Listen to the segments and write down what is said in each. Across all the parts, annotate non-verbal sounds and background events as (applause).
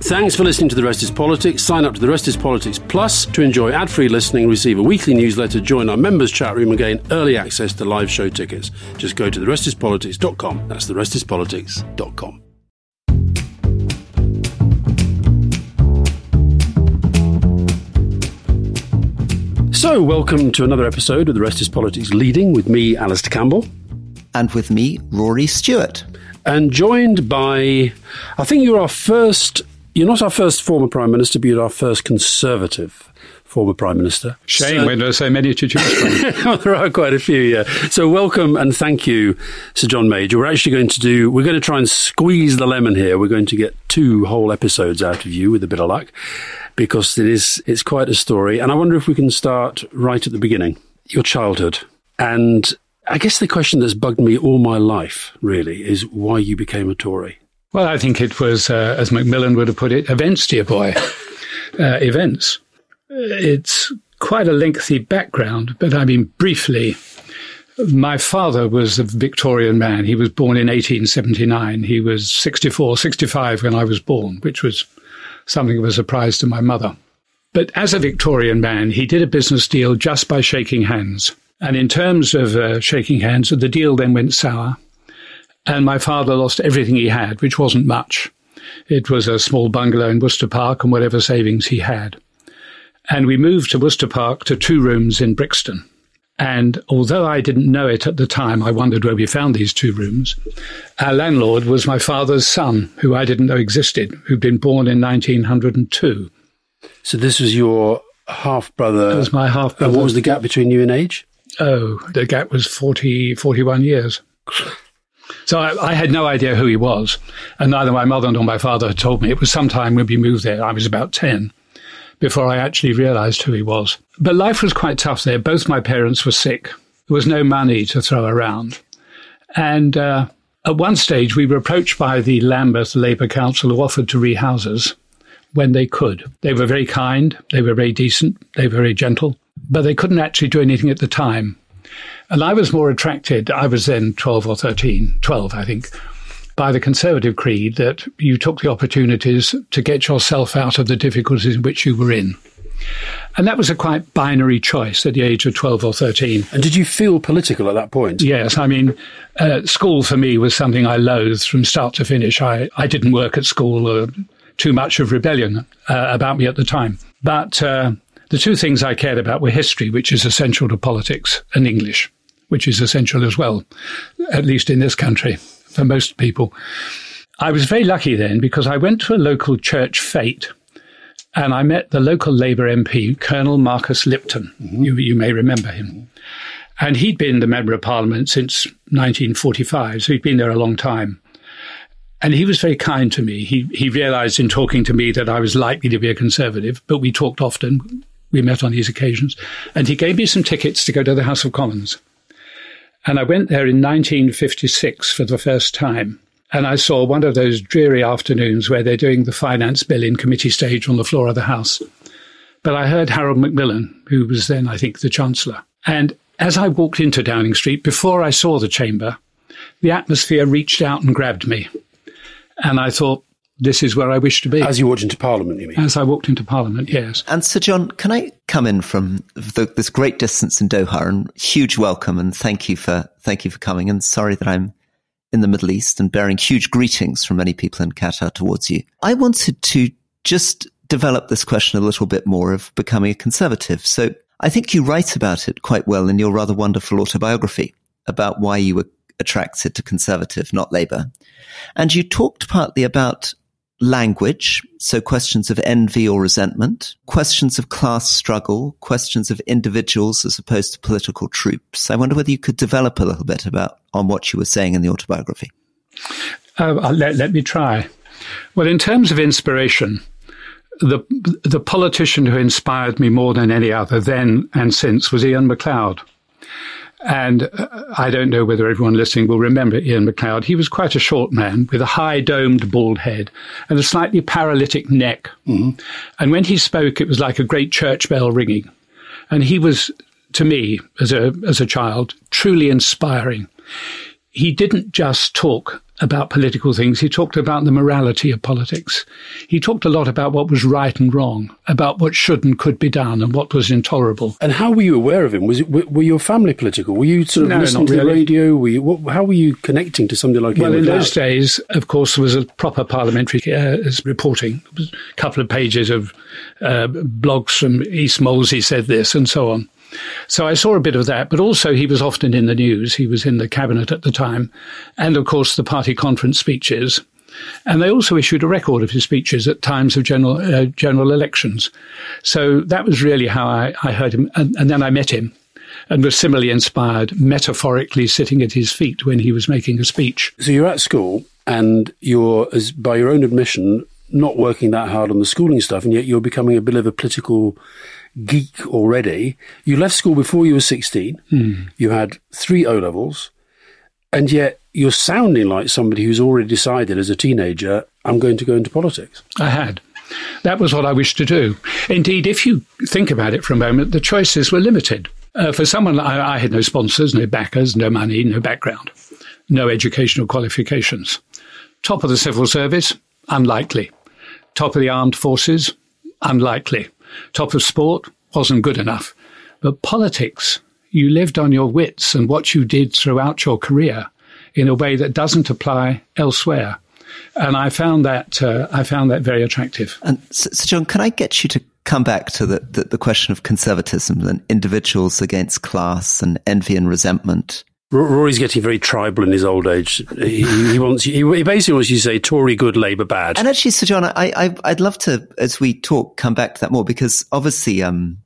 Thanks for listening to The Rest is Politics. Sign up to The Rest is Politics Plus to enjoy ad free listening, receive a weekly newsletter, join our members' chat room, and gain early access to live show tickets. Just go to therestispolitics.com. That's therestispolitics.com. So, welcome to another episode of The Rest is Politics Leading with me, Alastair Campbell. And with me, Rory Stewart. And joined by, I think you're our first, you're not our first former Prime Minister, but you're our first Conservative former Prime Minister. Shame so, when there's so many to choose from. there are quite a few, yeah. So welcome and thank you, Sir John Major. We're actually going to do, we're going to try and squeeze the lemon here. We're going to get two whole episodes out of you with a bit of luck because it is it's quite a story. And I wonder if we can start right at the beginning, your childhood. And I guess the question that's bugged me all my life really is why you became a Tory. Well, I think it was, uh, as Macmillan would have put it, events, dear boy. (laughs) uh, events. It's quite a lengthy background, but I mean, briefly, my father was a Victorian man. He was born in 1879. He was 64, 65 when I was born, which was something of a surprise to my mother. But as a Victorian man, he did a business deal just by shaking hands. And in terms of uh, shaking hands, the deal then went sour. And my father lost everything he had, which wasn't much. It was a small bungalow in Worcester Park and whatever savings he had. And we moved to Worcester Park to two rooms in Brixton. And although I didn't know it at the time, I wondered where we found these two rooms. Our landlord was my father's son, who I didn't know existed, who'd been born in 1902. So this was your half brother. It was my half brother. And what was the gap between you in age? Oh, the gap was 40, 41 years. (laughs) So I, I, had no idea who he was, and neither my mother nor my father had told me. It was sometime when we moved there. I was about 10 before I actually realized who he was. But life was quite tough there. Both my parents were sick. There was no money to throw around. And uh, at one stage, we were approached by the Lambeth Labour Council who offered to rehouse us when they could. They were very kind, they were very decent, they were very gentle, but they couldn't actually do anything at the time. And I was more attracted, I was then 12 or 13, 12, I think, by the Conservative creed that you took the opportunities to get yourself out of the difficulties in which you were in. And that was a quite binary choice at the age of 12 or 13. And did you feel political at that point? Yes. I mean, uh, school for me was something I loathed from start to finish. I, I didn't work at school, uh, too much of rebellion uh, about me at the time. But uh, the two things I cared about were history, which is essential to politics, and English, which is essential as well, at least in this country for most people. I was very lucky then because I went to a local church fete and I met the local Labour MP, Colonel Marcus Lipton. Mm-hmm. You, you may remember him. And he'd been the Member of Parliament since 1945, so he'd been there a long time. And he was very kind to me. He, he realized in talking to me that I was likely to be a Conservative, but we talked often. We met on these occasions. And he gave me some tickets to go to the House of Commons. And I went there in 1956 for the first time. And I saw one of those dreary afternoons where they're doing the finance bill in committee stage on the floor of the House. But I heard Harold Macmillan, who was then, I think, the Chancellor. And as I walked into Downing Street, before I saw the chamber, the atmosphere reached out and grabbed me. And I thought, this is where I wish to be. As you walked into Parliament, you mean? As I walked into Parliament, yes. And Sir John, can I come in from the, this great distance in Doha and huge welcome and thank you for thank you for coming. And sorry that I'm in the Middle East and bearing huge greetings from many people in Qatar towards you. I wanted to just develop this question a little bit more of becoming a conservative. So I think you write about it quite well in your rather wonderful autobiography about why you were attracted to conservative, not Labour. And you talked partly about language, so questions of envy or resentment, questions of class struggle, questions of individuals as opposed to political troops. I wonder whether you could develop a little bit about on what you were saying in the autobiography. Uh, let, let me try. Well, in terms of inspiration, the the politician who inspired me more than any other then and since was Iain Macleod. And uh, I don't know whether everyone listening will remember Iain Macleod. He was quite a short man with a high domed bald head and a slightly paralytic neck. Mm-hmm. And when he spoke, it was like a great church bell ringing. And he was, to me, as a, as a child, truly inspiring. He didn't just talk about political things. He talked about the morality of politics. He talked a lot about what was right and wrong, about what should and could be done, and what was intolerable. And how were you aware of him? Was it were your family political? Were you sort of no, listening to really. the radio? Were you, what, how were you connecting to somebody like him? Well, in those days, of course, there was a proper parliamentary uh, reporting. A couple of pages of uh, blogs from East Molesey said this and so on. So I saw a bit of that, but also he was often in the news. He was in the cabinet at the time, and of course the party conference speeches. And they also issued a record of his speeches at times of general uh, general elections. So that was really how I, I heard him, and, and then I met him, and was similarly inspired, metaphorically sitting at his feet when he was making a speech. So you're at school and you're, as by your own admission, not working that hard on the schooling stuff, and yet you're becoming a bit of a political geek already. You left school before you were 16. You had three O levels, and yet you're sounding like somebody who's already decided as a teenager, I'm going to go into politics. I had. That was what I wished to do. Indeed, if you think about it for a moment, the choices were limited. Uh, for someone, I, I had no sponsors, no backers, no money, no background, no educational qualifications. Top of the civil service, unlikely. Top of the armed forces, unlikely. Top of sport, wasn't good enough. But politics, you lived on your wits and what you did throughout your career in a way that doesn't apply elsewhere. And I found that uh, I found that very attractive. And so, John, can I get you to come back to the, the, the question of conservatism and individuals against class and envy and resentment? R- Rory's getting very tribal in his old age. He, he wants he, he basically wants you to say Tory good, Labour bad. And actually, Sir John, I, I, I'd love to, as we talk, come back to that more because obviously, um,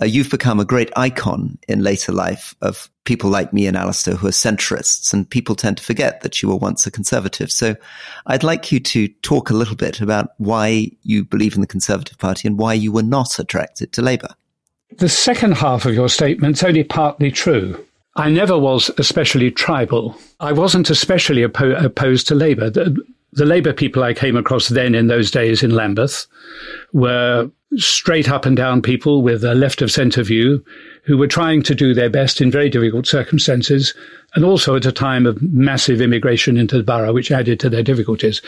uh, you've become a great icon in later life of people like me and Alastair who are centrists, and people tend to forget that you were once a conservative. So I'd like you to talk a little bit about why you believe in the Conservative Party and why you were not attracted to Labour. The second half of your statement's only partly true. I never was especially tribal. I wasn't especially oppo- opposed to Labour. The, the Labour people I came across then in those days in Lambeth were straight up and down people with a left of centre view who were trying to do their best in very difficult circumstances and also at a time of massive immigration into the borough, which added to their difficulties.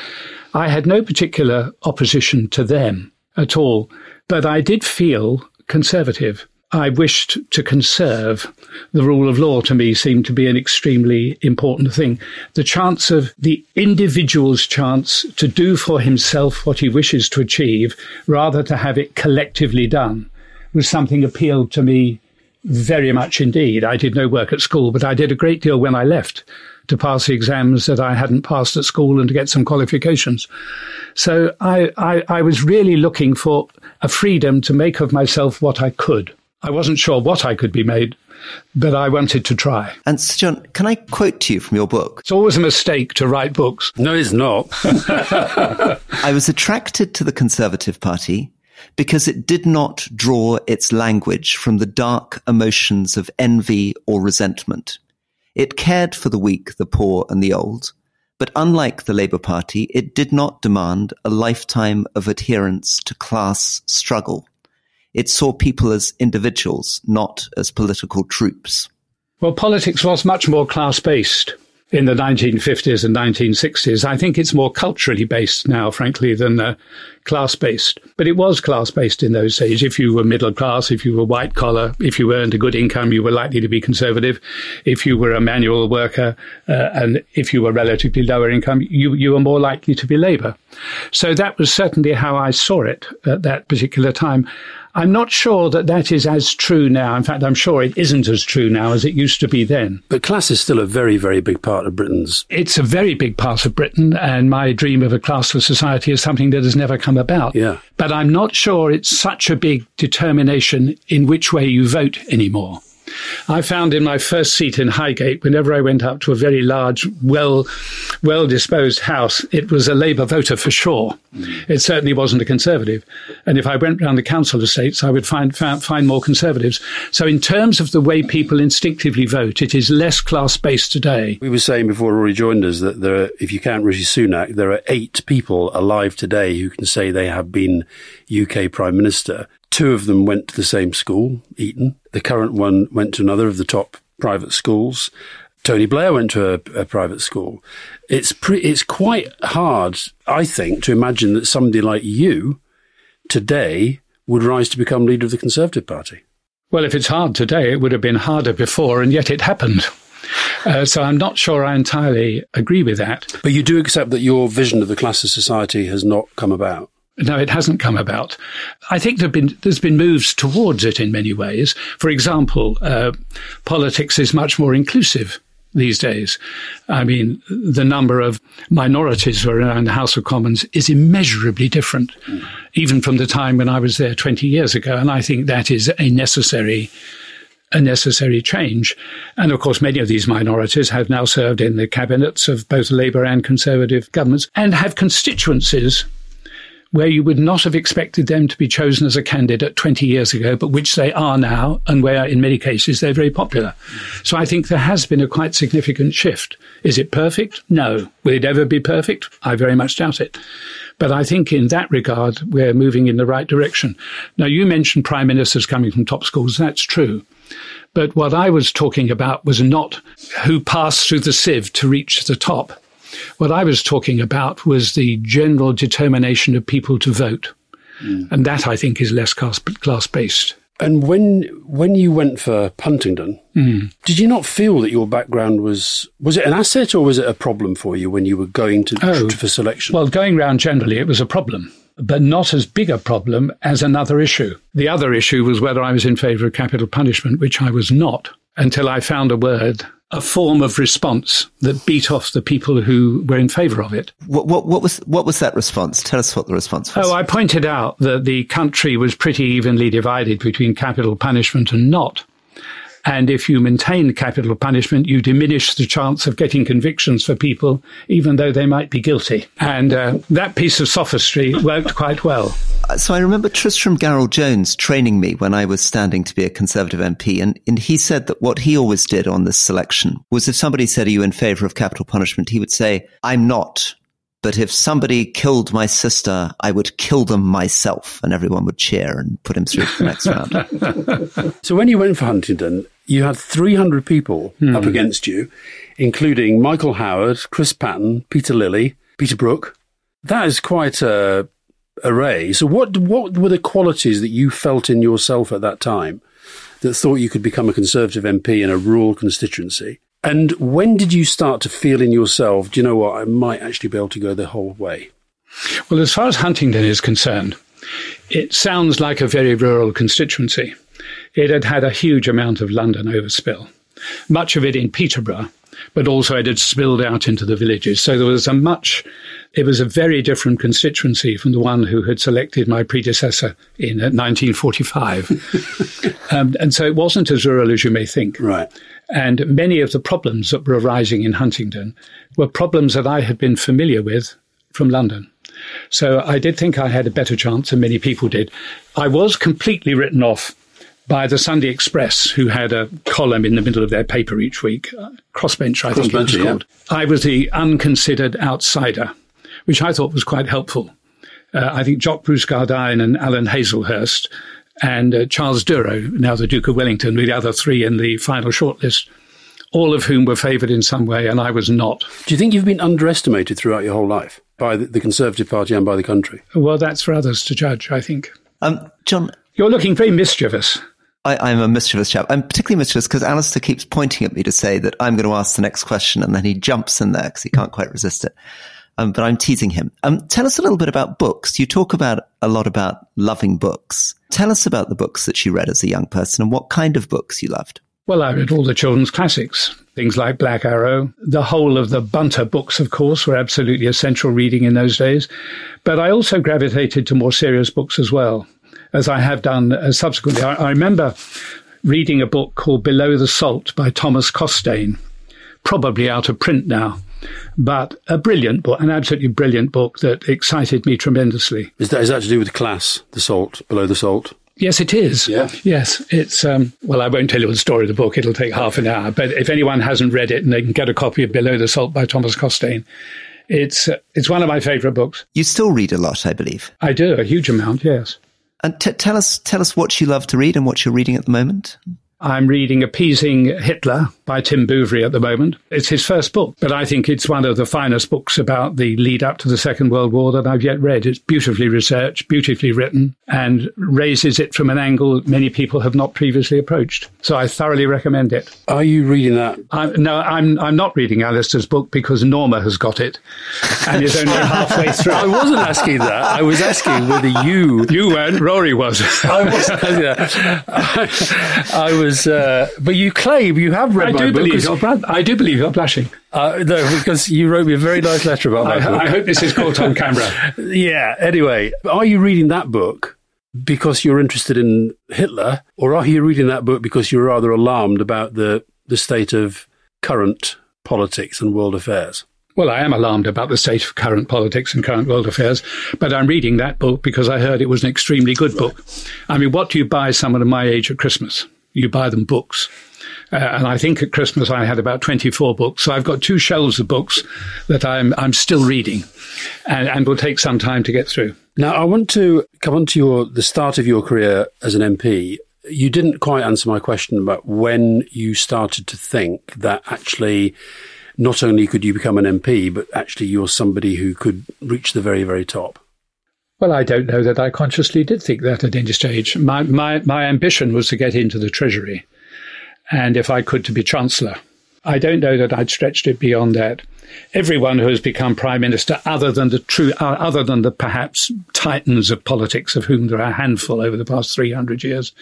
I had no particular opposition to them at all, but I did feel conservative. I wished to conserve the rule of law to me seemed to be an extremely important thing. The chance of the individual's chance to do for himself what he wishes to achieve rather to have it collectively done was something appealed to me very much indeed. I did no work at school, but I did a great deal when I left to pass the exams that I hadn't passed at school and to get some qualifications. So I, I, I was really looking for a freedom to make of myself what I could. I wasn't sure what I could be made, but I wanted to try. And Sir John, can I quote to you from your book? It's always a mistake to write books. no, it's not. (laughs) (laughs) I was attracted to the Conservative Party because it did not draw its language from the dark emotions of envy or resentment. It cared for the weak, the poor, and the old. But unlike the Labour Party, it did not demand a lifetime of adherence to class struggle. It saw people as individuals, not as political troops. Well, politics was much more class based in the 1950s and 1960s. I think it's more culturally based now, frankly, than uh, class based. But it was class based in those days. If you were middle class, if you were white collar, if you earned a good income, you were likely to be conservative. If you were a manual worker, uh, and if you were relatively lower income, you, you were more likely to be Labour. So that was certainly how I saw it at that particular time. I'm not sure that that is as true now. In fact, I'm sure it isn't as true now as it used to be then. but class is still a very, very big part of Britain's. It's a very big part of Britain, and my dream of a classless society is something that has never come about. Yeah. But I'm not sure it's such a big determination in which way you vote anymore. I found in my first seat in Highgate, whenever I went up to a very large, well, well disposed house, it was a Labour voter for sure. Mm. It certainly wasn't a Conservative. And if I went round the council estates, I would find, find find more Conservatives. So in terms of the way people instinctively vote, it is less class based today. We were saying before Rory joined us that there, are, if you count Rishi Sunak, there are eight people alive today who can say they have been UK Prime Minister. Two of them went to the same school, Eton. The current one went to another of the top private schools. Tony Blair went to a, a private school. It's pre- it's quite hard, I think, to imagine that somebody like you today would rise to become leader of the Conservative Party. Well, if it's hard today, it would have been harder before, and yet it happened. Uh, so I'm not sure I entirely agree with that. But you do accept that your vision of the class of society has not come about. No, it hasn't come about. I think there there's been moves towards it in many ways. For example, uh, politics is much more inclusive these days. I mean, the number of minorities who are around the House of Commons is immeasurably different, even from the time when I was there 20 years ago. And I think that is a necessary a necessary change. And of course, many of these minorities have now served in the cabinets of both Labour and Conservative governments and have constituencies where you would not have expected them to be chosen as a candidate 20 years ago, but which they are now, and where in many cases they're very popular. So I think there has been a quite significant shift. Is it perfect? No. Will it ever be perfect? I very much doubt it. But I think in that regard, we're moving in the right direction. Now, you mentioned prime ministers coming from top schools. That's true. But what I was talking about was not who passed through the sieve to reach the top. What I was talking about was the general determination of people to vote. Mm. And that, I think, is less class based. And when when you went for Huntingdon, mm. did you not feel that your background was was it an asset or was it a problem for you when you were going to oh, for selection? Well, going round generally, it was a problem, but not as big a problem as another issue. The other issue was whether I was in favour of capital punishment, which I was not until I found a word a form of response that beat off the people who were in favour of it. What, what, what, was what was that response? Tell us what the response was. Oh, I pointed out that the country was pretty evenly divided between capital punishment and not. And if you maintain capital punishment, you diminish the chance of getting convictions for people, even though they might be guilty. And uh, that piece of sophistry worked quite well. So I remember Tristram Garel-Jones training me when I was standing to be a Conservative MP, and, and he said that what he always did on this selection was if somebody said, Are you in favour of capital punishment? he would say, I'm not. But if somebody killed my sister, I would kill them myself, and everyone would cheer and put him through to the next round. (laughs) So when you went for Huntingdon, you had 300 people hmm. up against you, including Michael Howard, Chris Patten, Peter Lilley, Peter Brooke. That is quite a array. So what what were the qualities that you felt in yourself at that time that thought you could become a Conservative MP in a rural constituency? And when did you start to feel in yourself, do you know what, I might actually be able to go the whole way? Well, as far as Huntingdon is concerned, it sounds like a very rural constituency. It had had a huge amount of London overspill, much of it in Peterborough, but also it had spilled out into the villages. So there was a much, it was a very different constituency from the one who had selected my predecessor in 1945. (laughs) um, and so it wasn't as rural as you may think. Right. And many of the problems that were arising in Huntingdon were problems that I had been familiar with from London. So I did think I had a better chance than many people did. I was completely written off by the Sunday Express, who had a column in the middle of their paper each week, uh, Crossbench, I think it was called. Yeah. I was the unconsidered outsider, which I thought was quite helpful. Uh, I think Jock Bruce Gardyne and Alan Haselhurst and uh, Charles Douro, now the Duke of Wellington, were the other three in the final shortlist, all of whom were favoured in some way, and I was not. Do you think you've been underestimated throughout your whole life by the, the Conservative Party and by the country? Well, that's for others to judge, I think. Um, John. You're looking very mischievous. I, am a mischievous chap. I'm particularly mischievous because Alastair keeps pointing at me to say that I'm going to ask the next question, and then he jumps in there because he can't quite resist it. Um, but I'm teasing him. Um, tell us a little bit about books. You talk about a lot about loving books. Tell us about the books that you read as a young person and what kind of books you loved. Well, I read all the children's classics, things like Black Arrow. The whole of the Bunter books, of course, were absolutely essential reading in those days. But I also gravitated to more serious books as well, as I have done uh, subsequently. I, I remember reading a book called Below the Salt by Thomas Costain, probably out of print now but a brilliant book, an absolutely brilliant book that excited me tremendously. Is that, is that to do with the class, the salt, below the salt? Yes, it is. Yeah. Yes, it's. Um, well, I won't tell you the story of the book. It'll take half an hour. But if anyone hasn't read it, and they can get a copy of Below the Salt by Thomas Costain, it's uh, it's one of my favourite books. You still read a lot, I believe. I do a huge amount. Yes. And t- tell us tell us what you love to read and what you're reading at the moment. I'm reading Appeasing Hitler by Tim Bouverie at the moment. It's his first book, but I think it's one of the finest books about the lead up to the Second World War that I've yet read. It's beautifully researched, beautifully written, and raises it from an angle many people have not previously approached. So I thoroughly recommend it. Are you reading that? I, no, I'm I'm not reading Alastair's book because Norma has got it, and is only halfway through. (laughs) I wasn't asking that. I was asking whether you (laughs) you weren't. Rory was. I was. I, (laughs) I was. Uh, but you claim you have read do believe you're, I do believe you're blushing. Uh, no, because you wrote me a very nice letter about my I, book. I hope this is caught on camera. (laughs) Yeah. Anyway, are you reading that book because you're interested in Hitler, or are you reading that book because you're rather alarmed about the the state of current politics and world affairs? Well, I am alarmed about the state of current politics and current world affairs, but I'm reading that book because I heard it was an extremely good book. I mean, what do you buy someone of my age at Christmas? You buy them books. Uh, and I think at Christmas I had about 24 books. So I've got two shelves of books that I'm, I'm still reading and, and will take some time to get through. Now, I want to come on to your the start of your career as an MP. You didn't quite answer my question about when you started to think that actually not only could you become an MP, but actually you're somebody who could reach the very, very top. Well, I don't know that I consciously did think that at any stage. My, my, my ambition was to get into the Treasury, and if I could, to be Chancellor. I don't know that I'd stretched it beyond that. Everyone who has become Prime Minister, other than the true, uh, other than the perhaps titans of politics, of whom there are a handful over the past 300 years,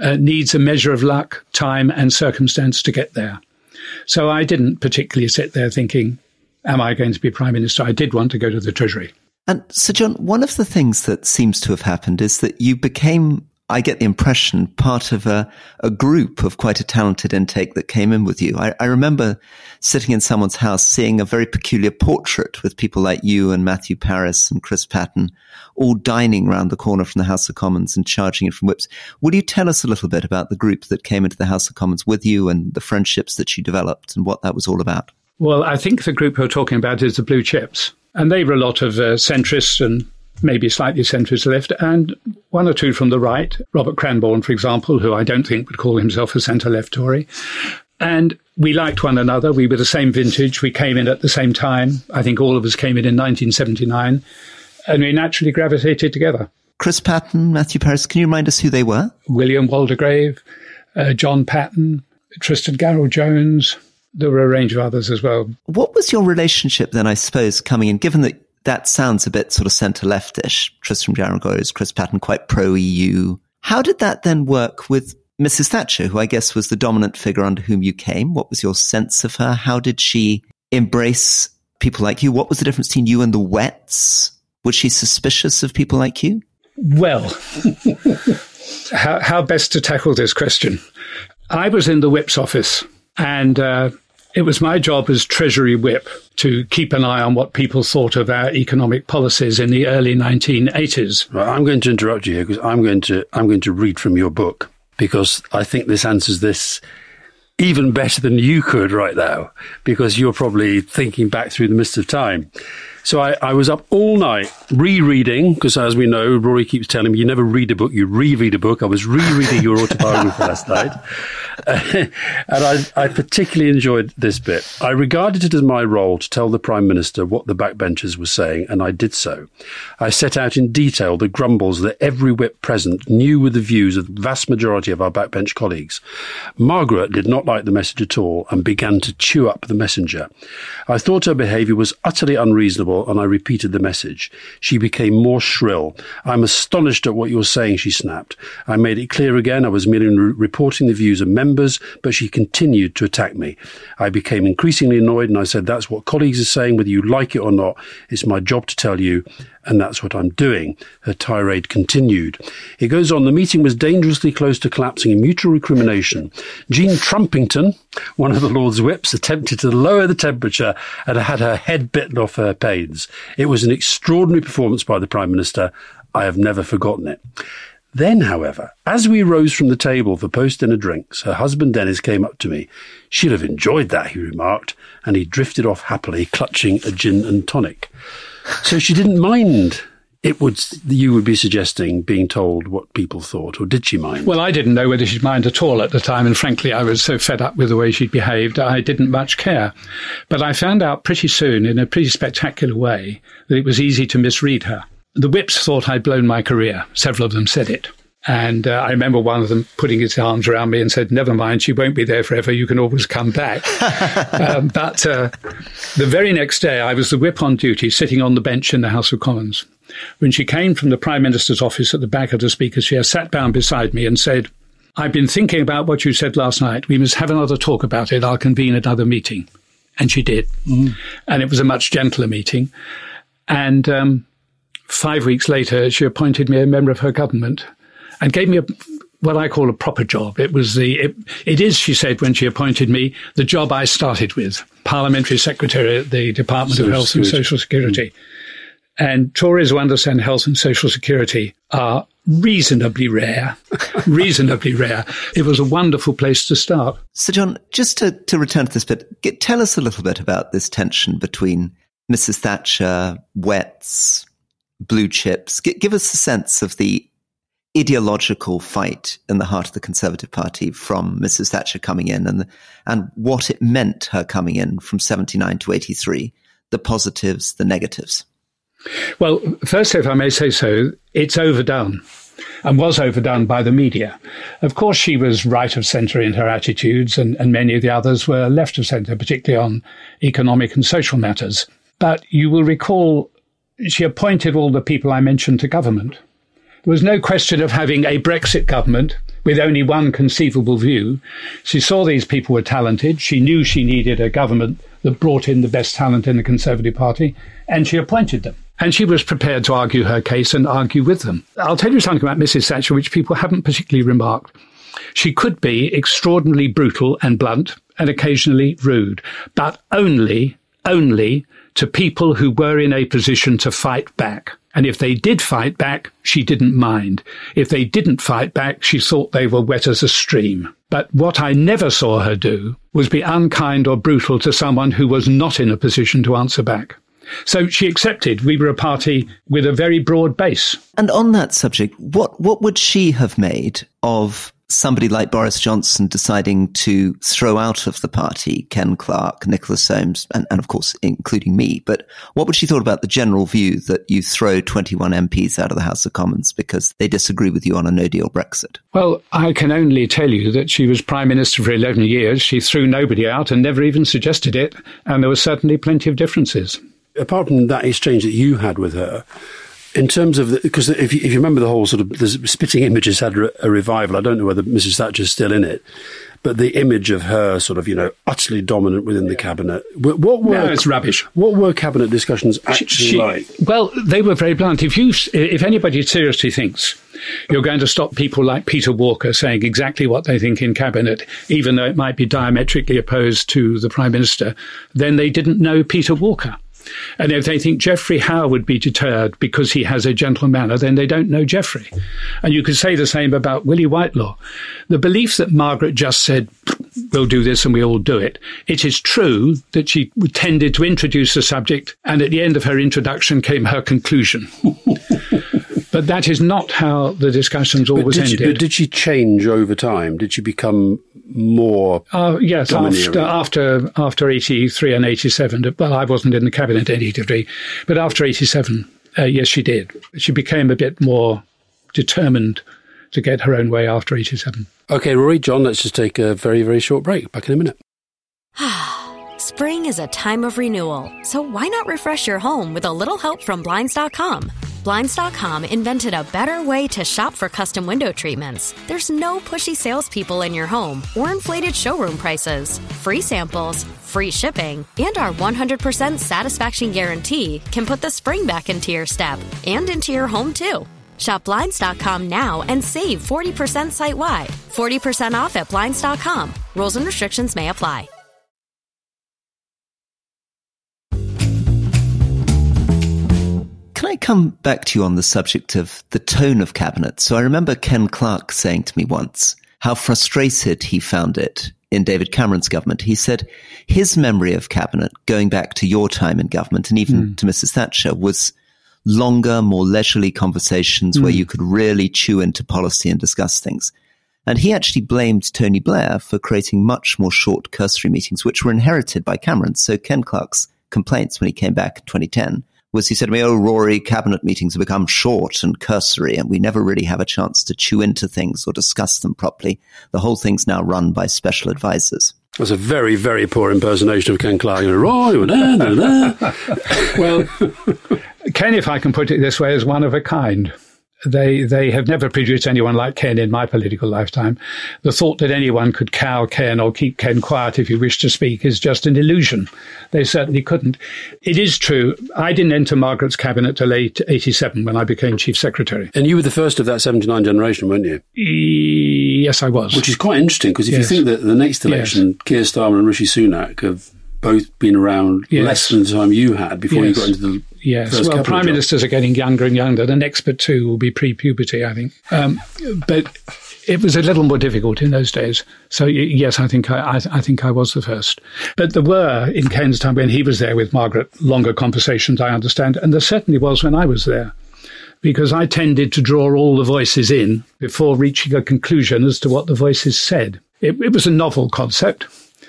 uh, needs a measure of luck, time, and circumstance to get there. So I didn't particularly sit there thinking, am I going to be Prime Minister? I did want to go to the Treasury. And Sir John, one of the things that seems to have happened is that you became, I get the impression, part of a, a group of quite a talented intake that came in with you. I, I remember sitting in someone's house seeing a very peculiar portrait with people like you and Matthew Parris and Chris Patten all dining round the corner from the House of Commons and charging in from whips. Will you tell us a little bit about the group that came into the House of Commons with you and the friendships that you developed and what that was all about? Well, I think the group you're talking about is the Blue Chips. And they were a lot of uh, centrists and maybe slightly centrist left, and one or two from the right. Robert Cranborne, for example, who I don't think would call himself a centre left Tory. And we liked one another. We were the same vintage. We came in at the same time. I think all of us came in in 1979. And we naturally gravitated together. Chris Patten, Matthew Parris, can you remind us who they were? William Waldegrave, uh, John Patten, Tristan Garel-Jones. There were a range of others as well. What was your relationship then, I suppose, coming in, given that that sounds a bit sort of centre leftish? Tristram Garel Chris Patten, quite pro EU. How did that then work with Mrs. Thatcher, who I guess was the dominant figure under whom you came? What was your sense of her? How did she embrace people like you? What was the difference between you and the Wets? Was she suspicious of people like you? Well, (laughs) how, how best to tackle this question? I was in the whip's office, and uh, it was my job as Treasury whip to keep an eye on what people thought of our economic policies in the early 1980s. Right, I'm going to interrupt you here because I'm going to I'm going to read from your book because I think this answers this even better than you could right now because you're probably thinking back through the mist of time. So I, I was up all night rereading because, as we know, Rory keeps telling me you never read a book, you reread a book. I was rereading your autobiography last (laughs) night, (laughs) and I, I particularly enjoyed this bit. I regarded it as my role to tell the Prime Minister what the backbenchers were saying, and I did so. I set out in detail the grumbles that every whip present knew were the views of the vast majority of our backbench colleagues. Margaret did not like the message at all and began to chew up the messenger. I thought her behaviour was utterly unreasonable and I repeated the message. She became more shrill. I'm astonished at what you're saying, she snapped. I made it clear again I was merely re- reporting the views of members, but she continued to attack me. I became increasingly annoyed and I said, That's what colleagues are saying, whether you like it or not. It's my job to tell you, and that's what I'm doing. Her tirade continued. It goes on, the meeting was dangerously close to collapsing in mutual recrimination. Jean Trumpington, one of the Lord's whips, attempted to lower the temperature and had her head bitten off her pains. It was an extraordinary performance by the Prime Minister. I have never forgotten it. Then, however, as we rose from the table for post dinner drinks, her husband Denis came up to me. She'd have enjoyed that, he remarked, and he drifted off happily, clutching a gin and tonic. So she didn't mind it would you would be suggesting being told what people thought, or did she mind? Well, I didn't know whether she'd mind at all at the time, and frankly, I was so fed up with the way she'd behaved, I didn't much care. But I found out pretty soon, in a pretty spectacular way, that it was easy to misread her. The whips thought I'd blown my career. Several of them said it. And uh, I remember one of them putting his arms around me and said, Never mind, she won't be there forever. You can always come back. (laughs) um, but uh, the very next day, I was the whip on duty sitting on the bench in the House of Commons. When she came from the Prime Minister's office at the back of the Speaker's chair, sat down beside me and said, I've been thinking about what you said last night. We must have another talk about it. I'll convene another meeting. And she did. Mm. And it was a much gentler meeting. And um, five weeks later, she appointed me a member of her government and gave me a what I call a proper job. It was the it, it is, she said when she appointed me, the job I started with, parliamentary secretary at the Department Social of Health Security. and Social Security. Mm. And Tories who understand health and social security are reasonably rare, (laughs) reasonably rare. It was a wonderful place to start. So, John, just to, to return to this bit, get, tell us a little bit about this tension between Mrs. Thatcher, Wets, blue chips. G- give us a sense of the ideological fight in the heart of the Conservative Party from Mrs. Thatcher coming in and, and what it meant her coming in from 79 to 83, the positives, the negatives. Well, first, if I may say so, it's overdone and was overdone by the media. Of course, she was right of centre in her attitudes, and, and many of the others were left of centre, particularly on economic and social matters. But you will recall she appointed all the people I mentioned to government. There was no question of having a Brexit government with only one conceivable view. She saw these people were talented. She knew she needed a government that brought in the best talent in the Conservative Party, and she appointed them. And she was prepared to argue her case and argue with them. I'll tell you something about Mrs. Thatcher, which people haven't particularly remarked. She could be extraordinarily brutal and blunt and occasionally rude, but only, only to people who were in a position to fight back. And if they did fight back, she didn't mind. If they didn't fight back, she thought they were wet as a stream. But what I never saw her do was be unkind or brutal to someone who was not in a position to answer back. So she accepted we were a party with a very broad base. And on that subject, what, what would she have made of somebody like Boris Johnson deciding to throw out of the party Ken Clarke, Nicholas Soames, and, and, of course, including me. But what would she thought about the general view that you throw 21 MPs out of the House of Commons because they disagree with you on a no deal Brexit? Well, I can only tell you that she was Prime Minister for 11 years. She threw nobody out and never even suggested it. And there were certainly plenty of differences. Apart from that exchange that you had with her, in terms of because if you, if you remember the whole sort of the spitting images had a revival. I don't know whether Mrs. Thatcher's still in it, but the image of her sort of you know utterly dominant within the cabinet. What, were no, it's rubbish. What were cabinet discussions actually she, like? Well, they were very blunt. If you if anybody seriously thinks you're going to stop people like Peter Walker saying exactly what they think in cabinet, even though it might be diametrically opposed to the prime minister, then they didn't know Peter Walker. And if they think Geoffrey Howe would be deterred because he has a gentle manner, then they don't know Geoffrey. And you could say the same about Willie Whitelaw. The belief that Margaret just said, we'll do this and we all do it. It is true that she tended to introduce the subject, and at the end of her introduction came her conclusion. (laughs) but that is not how the discussions always did ended. She, but did she change over time? Did she become more? Uh, yes, after, after after eighty three and eighty seven. Well, I wasn't in the cabinet in eighty three, but after eighty seven, uh, yes, she did. She became a bit more determined to get her own way after eighty seven. Okay, Rory, John, let's just take a very very short break. Back in a minute. (sighs) Spring is a time of renewal, so why not refresh your home with a little help from blinds.com? Blinds.com invented a better way to shop for custom window treatments. There's no pushy salespeople in your home or inflated showroom prices. Free samples, free shipping, and our 100% satisfaction guarantee can put the spring back into your step and into your home too. Shop Blinds.com now and save 40% site wide. 40% off at Blinds.com. Rules and restrictions may apply. Can I come back to you on the subject of the tone of cabinet? So I remember Ken Clarke saying to me once how frustrated he found it in David Cameron's government. He said his memory of cabinet, going back to your time in government and even mm. to Mrs. Thatcher, was longer, more leisurely conversations mm. where hmm. you could really chew into policy and discuss things. And he actually blamed Tony Blair for creating much more short cursory meetings, which were inherited by Cameron. So Ken Clarke's complaints when he came back in 2010 was he said to me, Oh, Rory, cabinet meetings have become short and cursory, and we never really have a chance to chew into things or discuss them properly. The whole thing's now run by special advisors. That's a very, very poor impersonation of Ken Clarke. Roy, (laughs) well, Ken, if I can put it this way, is one of a kind. They they have never produced anyone like Ken in my political lifetime. The thought that anyone could cow Ken or keep Ken quiet if he wished to speak is just an illusion. They certainly couldn't. It is true. I didn't enter Margaret's cabinet till late 87 when I became chief secretary. And you were the first of that 79 generation, weren't you? Yes, I was. Which is quite interesting because if yes. you think that the next election, yes. Keir Starmer and Rishi Sunak have both been around yes. less than the time you had before you got into the Yes, well, prime ministers are getting younger and younger. The next but two will be pre-puberty, I think. Um, but it was a little more difficult in those days. So yes, I think I, I, I, think I was the first. But there were in Ken's time when he was there with Margaret longer conversations. I understand, and there certainly was when I was there, because I tended to draw all the voices in before reaching a conclusion as to what the voices said. It, it was a novel concept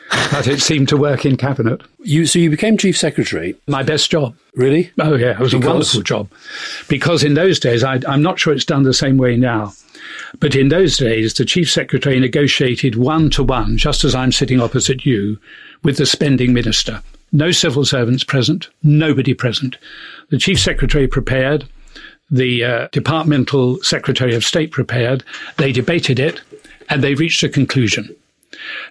(laughs) but it seemed to work in cabinet. You so you became chief secretary. My best job. Really? Oh yeah, it was because? a wonderful job. Because in those days, I, I'm not sure it's done the same way now. But in those days, the chief secretary negotiated one to one, just as I'm sitting opposite you, with the spending minister. No civil servants present, nobody present. The chief secretary prepared, the uh, departmental secretary of state prepared, they debated it, and they reached a conclusion.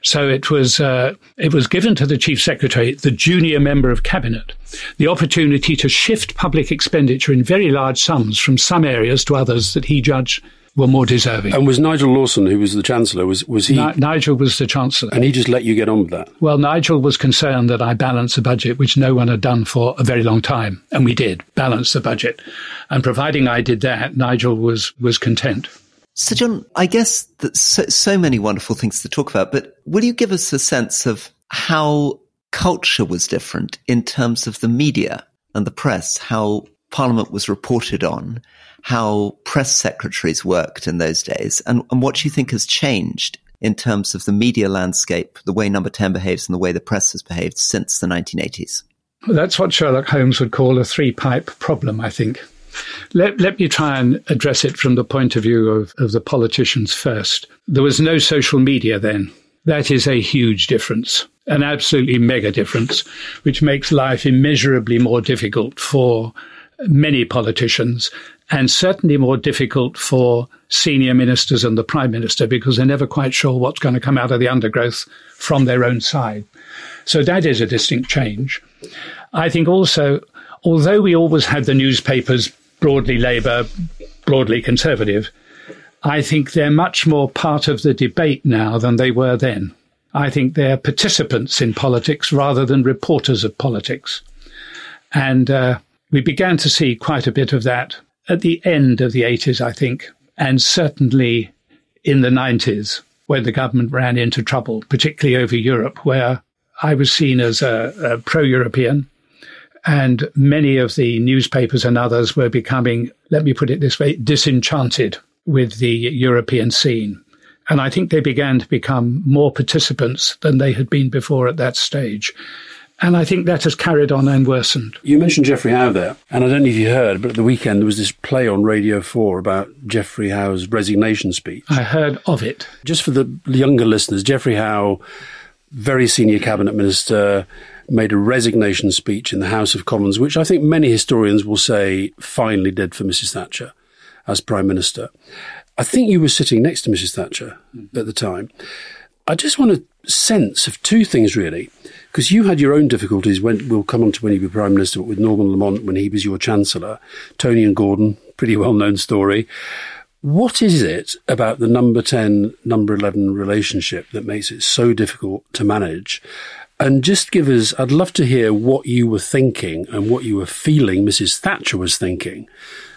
So it was uh, it was given to the chief secretary, the junior member of cabinet, the opportunity to shift public expenditure in very large sums from some areas to others that he judged were more deserving. And was Nigel Lawson, who was the Chancellor, was, was he? Nigel was the Chancellor. And he just let you get on with that? Well, Nigel was concerned that I balance a budget, which no one had done for a very long time. And we did balance the budget. And providing I did that, Nigel was, was content. So, John, I guess that so, so many wonderful things to talk about, but will you give us a sense of how culture was different in terms of the media and the press, how Parliament was reported on, how press secretaries worked in those days, and, and what you think has changed in terms of the media landscape, the way Number 10 behaves, and the way the press has behaved since the 1980s? That's what Sherlock Holmes would call a three pipe problem, I think. Let, let me try and address it from the point of view of, of the politicians first. There was no social media then. That is a huge difference, an absolutely mega difference, which makes life immeasurably more difficult for many politicians and certainly more difficult for senior ministers and the prime minister because they're never quite sure what's going to come out of the undergrowth from their own side. So that is a distinct change. I think also, although we always had the newspapers broadly Labour, broadly Conservative, I think they're much more part of the debate now than they were then. I think they're participants in politics rather than reporters of politics. And uh, we began to see quite a bit of that at the end of the 80s, I think, and certainly in the 90s when the government ran into trouble, particularly over Europe, where I was seen as a, a pro European and many of the newspapers and others were becoming, let me put it this way, disenchanted with the European scene. And I think they began to become more participants than they had been before at that stage. And I think that has carried on and worsened. You mentioned Geoffrey Howe there, and I don't know if you heard, but at the weekend there was this play on Radio 4 about Geoffrey Howe's resignation speech. I heard of it. Just for the younger listeners, Geoffrey Howe, very senior cabinet minister, made a resignation speech in the House of Commons, which I think many historians will say finally did for Mrs. Thatcher as Prime Minister. I think you were sitting next to Mrs. Thatcher mm-hmm. at the time. I just want a sense of two things really, because you had your own difficulties when we'll come on to when you were Prime Minister, but with Norman Lamont when he was your Chancellor, Tony and Gordon, pretty well known story. What is it about the number 10, number 11 relationship that makes it so difficult to manage? And just give us, I'd love to hear what you were thinking and what you were feeling Mrs. Thatcher was thinking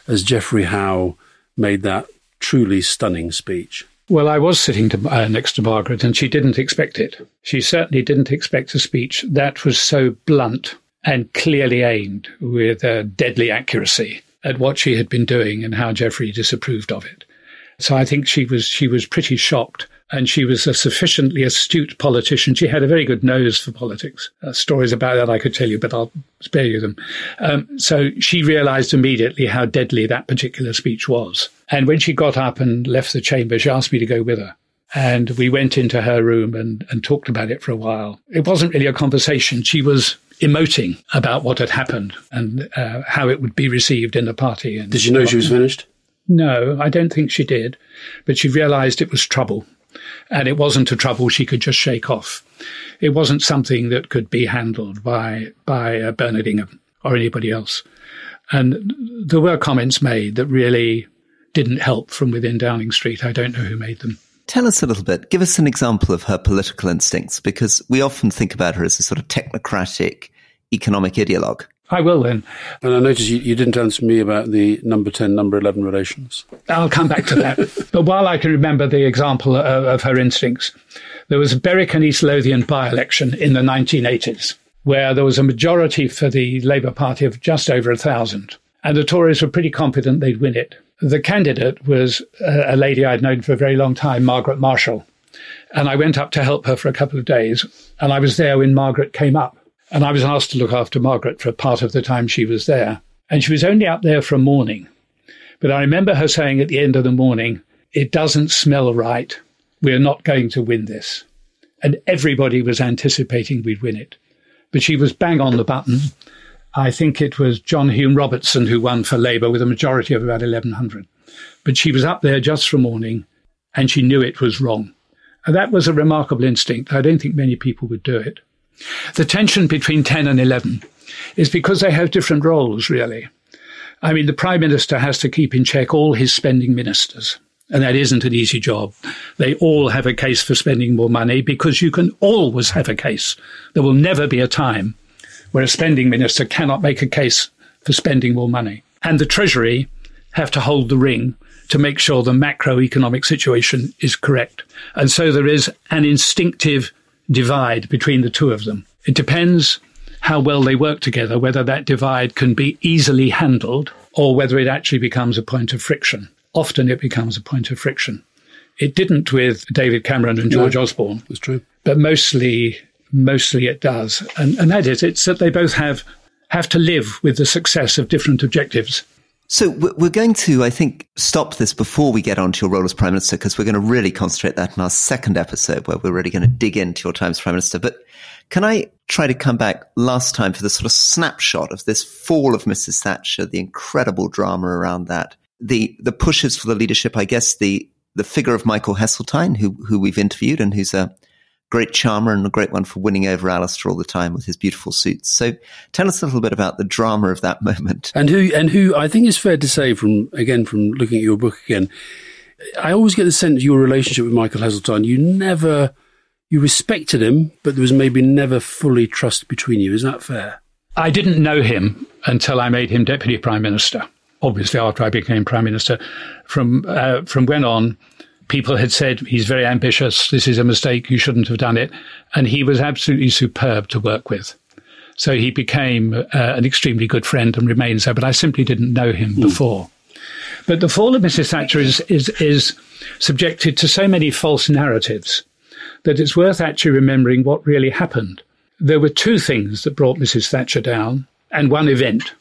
as Geoffrey Howe made that truly stunning speech. Well, I was sitting to, uh, next to Margaret and she didn't expect it. She certainly didn't expect a speech that was so blunt and clearly aimed with a deadly accuracy. at what she had been doing and how Geoffrey disapproved of it. So I think she was she was pretty shocked and she was a sufficiently astute politician. She had a very good nose for politics. Uh, stories about that I could tell you, but I'll spare you them. Um, so she realized immediately how deadly that particular speech was. And when she got up and left the chamber, she asked me to go with her. And we went into her room and, and talked about it for a while. It wasn't really a conversation. She was emoting about what had happened and uh, how it would be received in the party. Did she know she was finished? No, I don't think she did. But she realized it was trouble and it wasn't a trouble she could just shake off. It wasn't something that could be handled by by uh, Bernard Ingham or anybody else. And there were comments made that really didn't help from within Downing Street. I don't know who made them. Tell us a little bit. Give us an example of her political instincts, because we often think about her as a sort of technocratic economic ideologue. I will then. And I noticed you, you, didn't answer me about the number 10, number 11 relations. I'll come back to that. (laughs) but while I can remember the example of, of her instincts, there was a Berwick and East Lothian by election in the 1980s where there was a majority for the Labour Party of just over a thousand. And the Tories were pretty confident they'd win it. The candidate was a, a lady I'd known for a very long time, Margaret Marshall. And I went up to help her for a couple of days. And I was there when Margaret came up. And I was asked to look after Margaret for a part of the time she was there. And she was only up there for a morning. But I remember her saying at the end of the morning, it doesn't smell right. We're not going to win this. And everybody was anticipating we'd win it. But she was bang on the button. I think it was John Home Robertson who won for Labour with a majority of about 1,100. But she was up there just for morning and she knew it was wrong. And that was a remarkable instinct. I don't think many people would do it. The tension between 10 and 11 is because they have different roles, really. I mean, the Prime Minister has to keep in check all his spending ministers. And that isn't an easy job. They all have a case for spending more money because you can always have a case. There will never be a time where a spending minister cannot make a case for spending more money. And the Treasury have to hold the ring to make sure the macroeconomic situation is correct. And so there is an instinctive divide between the two of them. It depends how well they work together, whether that divide can be easily handled or whether it actually becomes a point of friction. Often it becomes a point of friction. It didn't with David Cameron and George no, Osborne. That's true. But mostly, mostly it does. And, and that is, it's that they both have, have to live with the success of different objectives. So we're going to, I think, stop this before we get on to your role as Prime Minister, because we're going to really concentrate that in our second episode, where we're really going to dig into your time as Prime Minister. But can I try to come back last time for the sort of snapshot of this fall of Mrs. Thatcher, the incredible drama around that, the the pushes for the leadership? I guess the the figure of Michael Heseltine, who who we've interviewed and who's a great charmer and a great one for winning over Alastair all the time with his beautiful suits. So tell us a little bit about the drama of that (laughs) moment. And who, and who I think is fair to say from, again, from looking at your book again, I always get the sense your relationship with Michael Heseltine, you never, you respected him, but there was maybe never fully trust between you. Is that fair? I didn't know him until I made him Deputy Prime Minister. Obviously, after I became Prime Minister, from uh, from when on, people had said he's very ambitious. This is a mistake. You shouldn't have done it. And he was absolutely superb to work with. So he became uh, an extremely good friend and remains so. But I simply didn't know him mm. before. But the fall of Mrs. Thatcher is, is, is subjected to so many false narratives that it's worth actually remembering what really happened. There were two things that brought Mrs. Thatcher down and one event.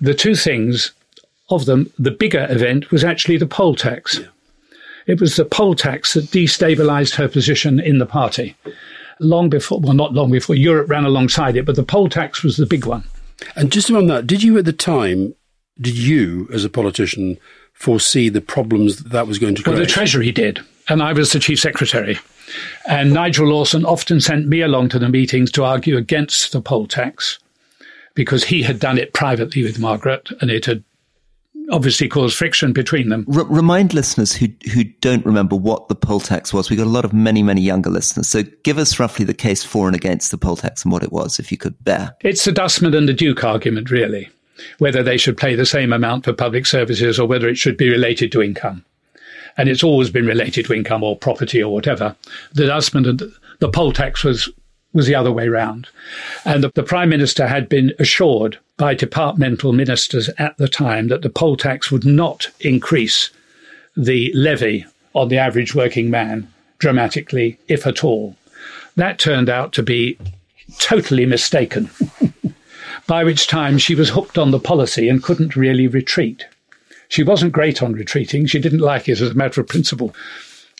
The two things of them, the bigger event was actually the poll tax. Yeah. It was the poll tax that destabilized her position in the party. Long before, well, not long before, Europe ran alongside it, but the poll tax was the big one. And just on that, did you at the time, did you as a politician foresee the problems that, that was going to create? Well, the Treasury did, and I was the Chief Secretary. And Nigel Lawson often sent me along to the meetings to argue against the poll tax because he had done it privately with Margaret and it had obviously cause friction between them. R- remind listeners who who don't remember what the poll tax was. We got a lot of many many younger listeners. So give us roughly the case for and against the poll tax and what it was, if you could bear. It's the Dustman and the Duke argument, really, whether they should pay the same amount for public services or whether it should be related to income. And it's always been related to income or property or whatever. The Dustman and the poll tax was was the other way round. And the, the Prime Minister had been assured by departmental ministers at the time that the poll tax would not increase the levy on the average working man dramatically, if at all. That turned out to be totally mistaken, (laughs) by which time she was hooked on the policy and couldn't really retreat. She wasn't great on retreating. She didn't like it as a matter of principle.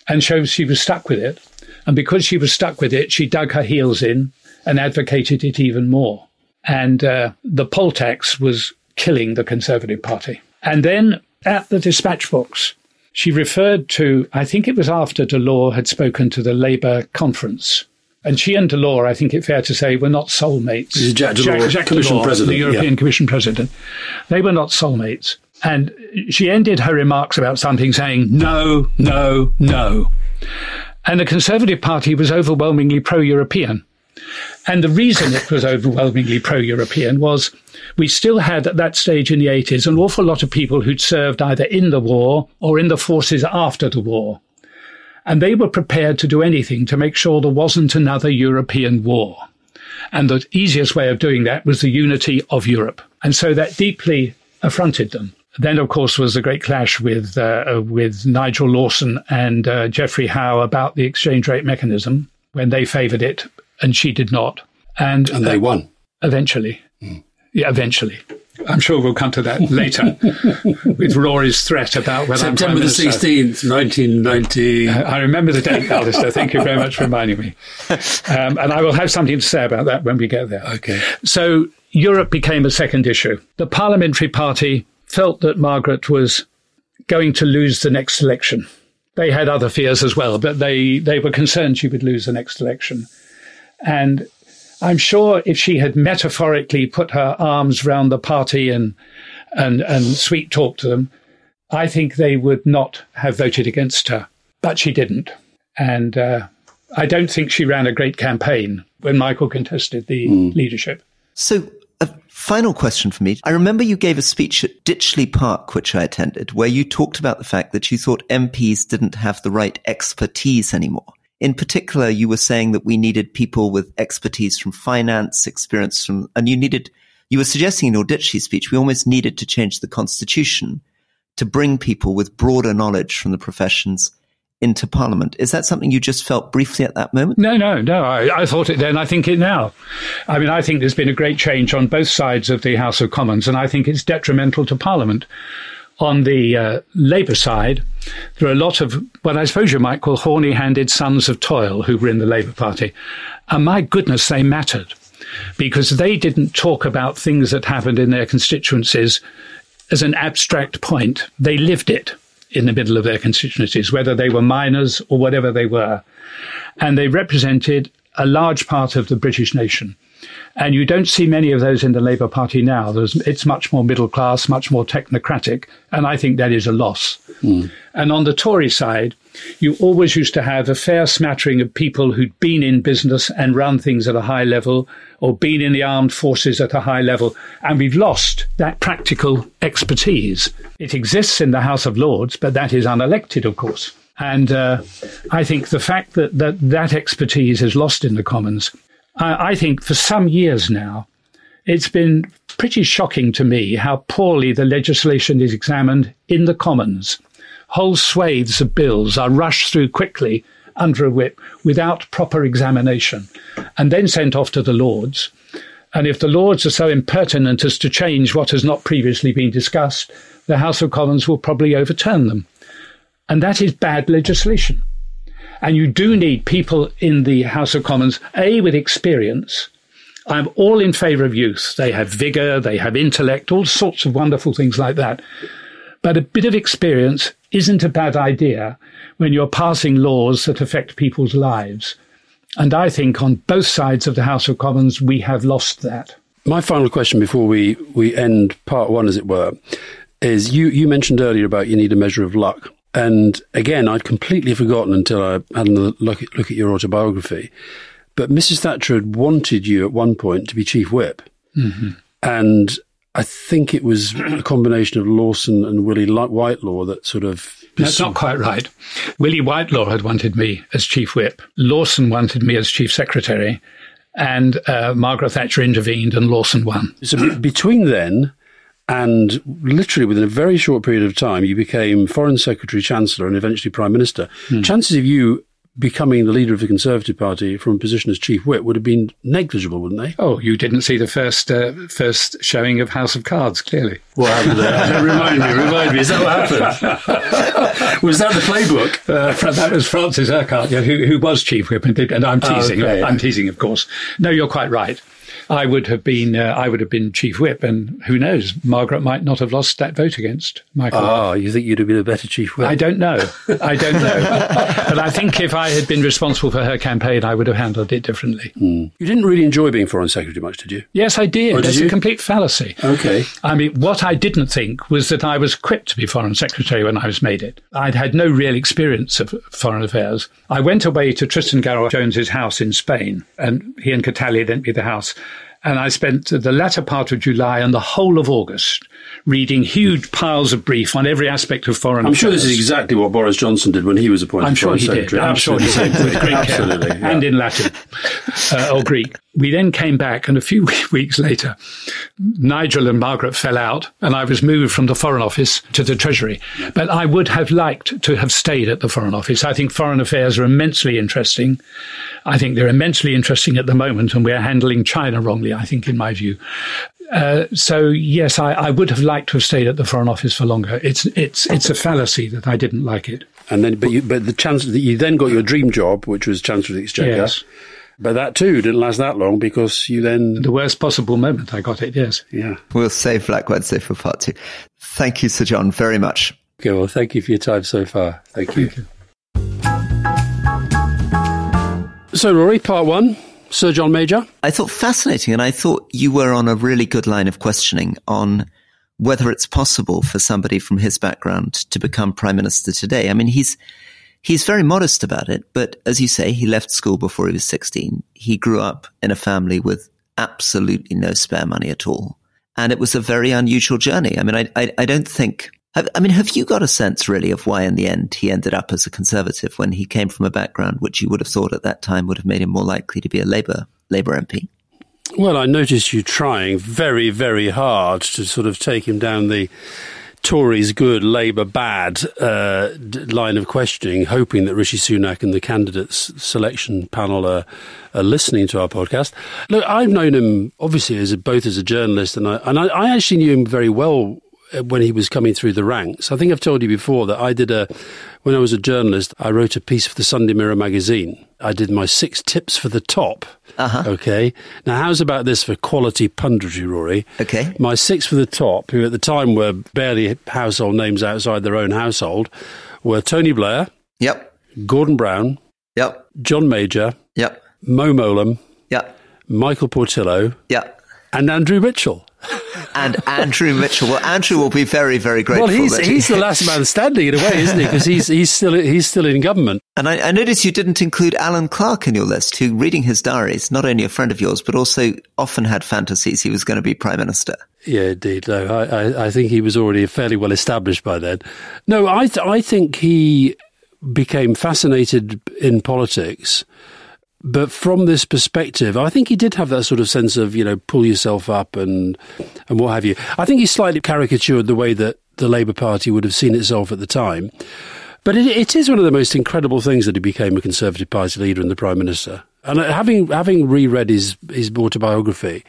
And so she was stuck with it. And because she was stuck with it, she dug her heels in and advocated it even more. And uh, the poll tax was killing the Conservative Party. And then at the dispatch box, she referred to, I think it was after Delors had spoken to the Labour conference. And she and Delors, I think it's fair to say, were not soulmates. Jacques Delors, Jacques, Jacques Commission Delors, President. the European yeah. Commission President. They were not soulmates. And she ended her remarks about something saying, no, no, no. And the Conservative Party was overwhelmingly pro European. And the reason it was overwhelmingly pro European was we still had at that stage in the 80s an awful lot of people who'd served either in the war or in the forces after the war. And they were prepared to do anything to make sure there wasn't another European war. And the easiest way of doing that was the unity of Europe. And so that deeply affronted them. Then, of course, was the great clash with uh, with Nigel Lawson and uh, Geoffrey Howe about the exchange rate mechanism when they favoured it and she did not. And, and they won eventually. Mm. Yeah, eventually. I'm sure we'll come to that later (laughs) with Rory's threat about when September the 16th, 1990. Uh, I remember the date, (laughs) Alastair. Thank you very much for reminding me. Um, and I will have something to say about that when we get there. Okay. So Europe became a second issue. The Parliamentary Party felt that Margaret was going to lose the next election. They had other fears as well, but they, they were concerned she would lose the next election. And I'm sure if she had metaphorically put her arms round the party and and and sweet talked to them, I think they would not have voted against her. But she didn't, and uh, I don't think she ran a great campaign when Michael contested the mm. leadership. So. A final question for me. I remember you gave a speech at Ditchley Park, which I attended, where you talked about the fact that you thought MPs didn't have the right expertise anymore. In particular, you were saying that we needed people with expertise from finance, experience from, and you needed, you were suggesting in your Ditchley speech, we almost needed to change the constitution to bring people with broader knowledge from the professions into Parliament. Is that something you just felt briefly at that moment? No, no, no. I, I, thought it then. I think it now. I mean, I think there's been a great change on both sides of the House of Commons, and I think it's detrimental to Parliament. On the uh, Labour side, there are a lot of what I suppose you might call horny handed sons of toil who were in the Labour Party. And my goodness, they mattered because they didn't talk about things that happened in their constituencies as an abstract point. They lived it in the middle of their constituencies, whether they were miners or whatever they were. And they represented a large part of the British nation. And you don't see many of those in the Labour Party now. There's, it's much more middle class, much more technocratic, and I think that is a loss. Mm. And on the Tory side, you always used to have a fair smattering of people who'd been in business and run things at a high level, or been in the armed forces at a high level, and we've lost that practical expertise. It exists in the House of Lords, but that is unelected, of course. And uh, I think the fact that, that that expertise is lost in the Commons I, I think for some years now, it's been pretty shocking to me how poorly the legislation is examined in the Commons. Whole swathes of bills are rushed through quickly under a whip without proper examination and then sent off to the Lords. And if the Lords are so impertinent as to change what has not previously been discussed, the House of Commons will probably overturn them. And that is bad legislation. And you do need people in the House of Commons, A, with experience. I'm all in favour of youth. They have vigour, they have intellect, all sorts of wonderful things like that. But a bit of experience isn't a bad idea when you're passing laws that affect people's lives. And I think on both sides of the House of Commons, we have lost that. My final question before we, we end part one, as it were, is you, you mentioned earlier about you need a measure of luck. And again, I'd completely forgotten until I had a look at, look at your autobiography. But Mrs. Thatcher had wanted you at one point to be chief whip. Mm-hmm. And I think it was a combination of Lawson and Willie Whitelaw that sort of. That's not quite right. Willie Whitelaw had wanted me as chief whip. Lawson wanted me as chief secretary. and uh, Margaret Thatcher intervened and Lawson won. So between then and literally within a very short period of time, you became Foreign Secretary, Chancellor, and eventually Prime Minister. Hmm. Chances of you becoming the leader of the Conservative Party from a position as chief whip would have been negligible, wouldn't they? Oh, you didn't see the first uh, first showing of House of Cards, clearly. What happened there? (laughs) remind me, remind me. Is that what happened? (laughs) was that the playbook? Uh, that was Francis Urquhart, yeah, who, who was chief whip, and, did, and I'm teasing. Oh, okay. I'm teasing, of course. No, you're quite right. I would have been uh, I would have been chief whip, and who knows, Margaret might not have lost that vote against Michael. Ah, you think you'd have been a better chief whip? I don't know. I don't know. (laughs) but I think if I had been responsible for her campaign, I would have handled it differently. Mm. You didn't really enjoy being foreign secretary much, did you? Yes, I did. That's a complete fallacy. Okay. I mean, what I didn't think was that I was equipped to be foreign secretary when I was made it. I'd had no real experience of foreign affairs. I went away to Tristan Garel-Jones's house in Spain, and he and Catalia lent me the house. And I spent the latter part of July and the whole of August reading huge piles of brief on every aspect of foreign I'm affairs. sure this is exactly what Boris Johnson did when he was appointed I'm sure he secretary. Did. I'm sure he did with great Absolutely, care. And in Latin uh, or Greek. We then came back, and a few (laughs) weeks later, Nigel and Margaret fell out, and I was moved from the Foreign Office to the Treasury. But I would have liked to have stayed at the Foreign Office. I think foreign affairs are immensely interesting. I think they're immensely interesting at the moment, and we're handling China wrongly, I think, in my view. Uh, so yes, I, I, would have liked to have stayed at the Foreign Office for longer. It's it's it's a fallacy that I didn't like it. And then, but you, but the chance that you then got your dream job, which was Chancellor of the Exchequer. Yes. But that too didn't last that long because you then. The worst possible moment, I got it, yes. Yeah. We'll save Black Wednesday for part two. Thank you, Sir John, very much. Okay, well, thank you for your time so far. Thank you. Thank you. So, Rory, part one. Sir John Major? I thought fascinating, and I thought you were on a really good line of questioning on whether it's possible for somebody from his background to become prime minister today. I mean, he's he's very modest about it, but as you say, he left school before he was 16. He grew up in a family with absolutely no spare money at all. And it was a very unusual journey. I mean, I, I, I don't think I mean, have you got a sense really of why in the end he ended up as a conservative when he came from a background which you would have thought at that time would have made him more likely to be a Labour Labour MP? Well, I noticed you trying very, very hard to sort of take him down the Tories good, Labour bad uh, line of questioning, hoping that Rishi Sunak and the candidates selection panel are, are listening to our podcast. Look, I've known him obviously as a, both as a journalist and I, and I, I actually knew him very well when he was coming through the ranks. I think I've told you before that I did a, when I was a journalist, I wrote a piece for the Sunday Mirror magazine. I did my six tips for the top. Uh-huh. Okay. Now, how's about this for quality punditry, Rory? Okay. My six for the top, who at the time were barely household names outside their own household, were Tony Blair. Yep. Gordon Brown. Yep. John Major. Yep. Mo Mowlam. Yep. Michael Portillo. Yep. And Andrew Mitchell and Andrew Mitchell. Well, Andrew will be very, very grateful. Well, he's, he's the last man standing in a way, isn't he? Because he's, he's, still, he's still in government. And I, I noticed you didn't include Alan Clark in your list, who, reading his diaries, not only a friend of yours, but also often had fantasies he was going to be Prime Minister. Yeah, indeed. No, I, I, I think he was already fairly well established by then. No, I, th- I think he became fascinated in politics but from this perspective, I think he did have that sort of sense of, you know, pull yourself up and and what have you. I think he slightly caricatured the way that the Labour Party would have seen itself at the time. But it, it is one of the most incredible things that he became a Conservative Party leader and the Prime Minister. And uh, having having reread his his autobiography,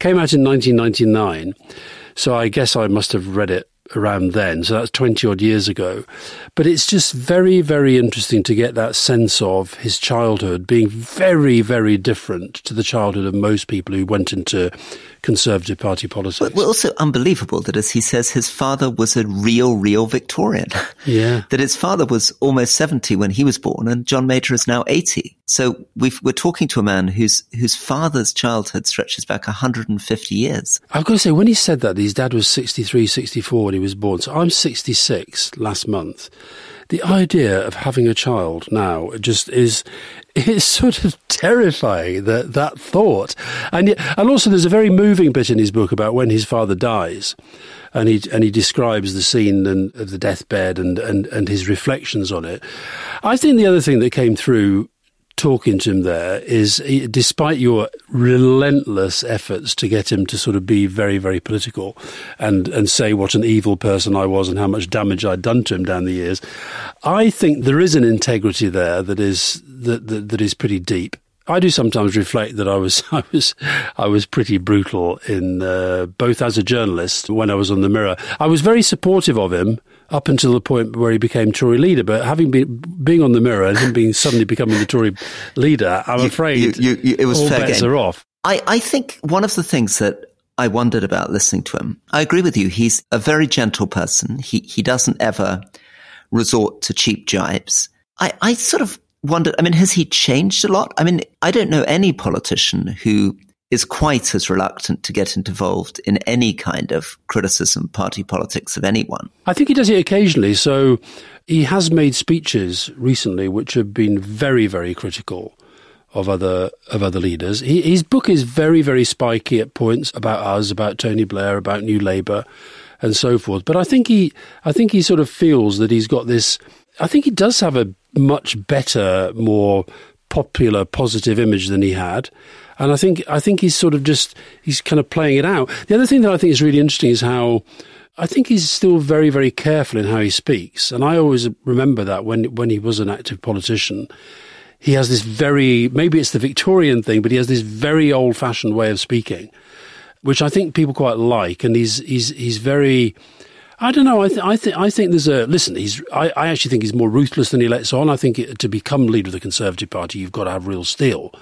came out in 1999. So I guess I must have read it around then. So that's 20 odd years ago. But it's just very, very interesting to get that sense of his childhood being very, very different to the childhood of most people who went into Conservative Party politics. Well, also unbelievable that, as he says, his father was a real, real Victorian. (laughs) Yeah. that his father was almost 70 when he was born and John Major is now 80. So we are talking to a man whose, whose father's childhood stretches back 150 years. I've got to say, when he said that, his dad was 63, 64 when he was born. So I'm 66 last month the idea of having a child now just is (laughs) is sort of terrifying that that thought. And yet, and also there's a very moving bit in his book about when his father dies. And he and he describes the scene and of the deathbed and, and and his reflections on it. I think the other thing that came through talking to him there is, despite your relentless efforts to get him to sort of be very, very political and, and say what an evil person I was and how much damage I'd done to him down the years, I think there is an integrity there that is that, that, that is pretty deep. I do sometimes reflect that I was (laughs) I was I was pretty brutal in uh, both as a journalist when I was on the Mirror. I was very supportive of him up until the point where he became Tory leader. But having been being on the Mirror and him being (laughs) suddenly becoming the Tory leader, I'm you, afraid you, you, it was all bets game. are off. I, I think one of the things that I wondered about listening to him. I agree with you. He's a very gentle person. He he doesn't ever resort to cheap jibes. I, I sort of wondered, I mean, has he changed a lot? I mean, I don't know any politician who is quite as reluctant to get involved in any kind of criticism, party politics of anyone. I think he does it occasionally. So he has made speeches recently which have been very, very critical of other of other leaders. He, his book is very, very spiky at points about us, about Tony Blair, about New Labour, and so forth. But I think he, I think he sort of feels that he's got this. I think he does have a much better, more popular, positive image than he had. And I think I think he's sort of just he's kind of playing it out. The other thing that I think is really interesting is how I think he's still very very careful in how he speaks. And I always remember that when when he was an active politician, he has this very maybe it's the Victorian thing, but he has this very old fashioned way of speaking, which I think people quite like. And he's he's he's very I don't know. I, th- I think I think there's a listen. He's I, I, actually think he's more ruthless than he lets on. I think it, to become leader of the Conservative Party, you've got to have real steel,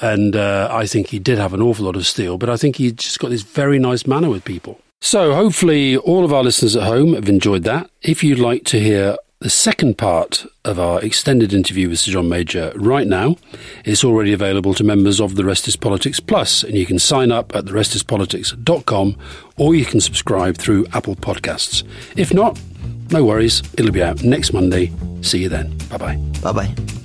and uh, I think he did have an awful lot of steel. But I think he just got this very nice manner with people. So hopefully, all of our listeners at home have enjoyed that. If you'd like to hear the second part of our extended interview with Sir John Major right now is already available to members of The Rest is Politics Plus, and you can sign up at therestispolitics.com or you can subscribe through Apple Podcasts. If not, no worries, it'll be out next Monday. See you then. Bye bye. Bye bye.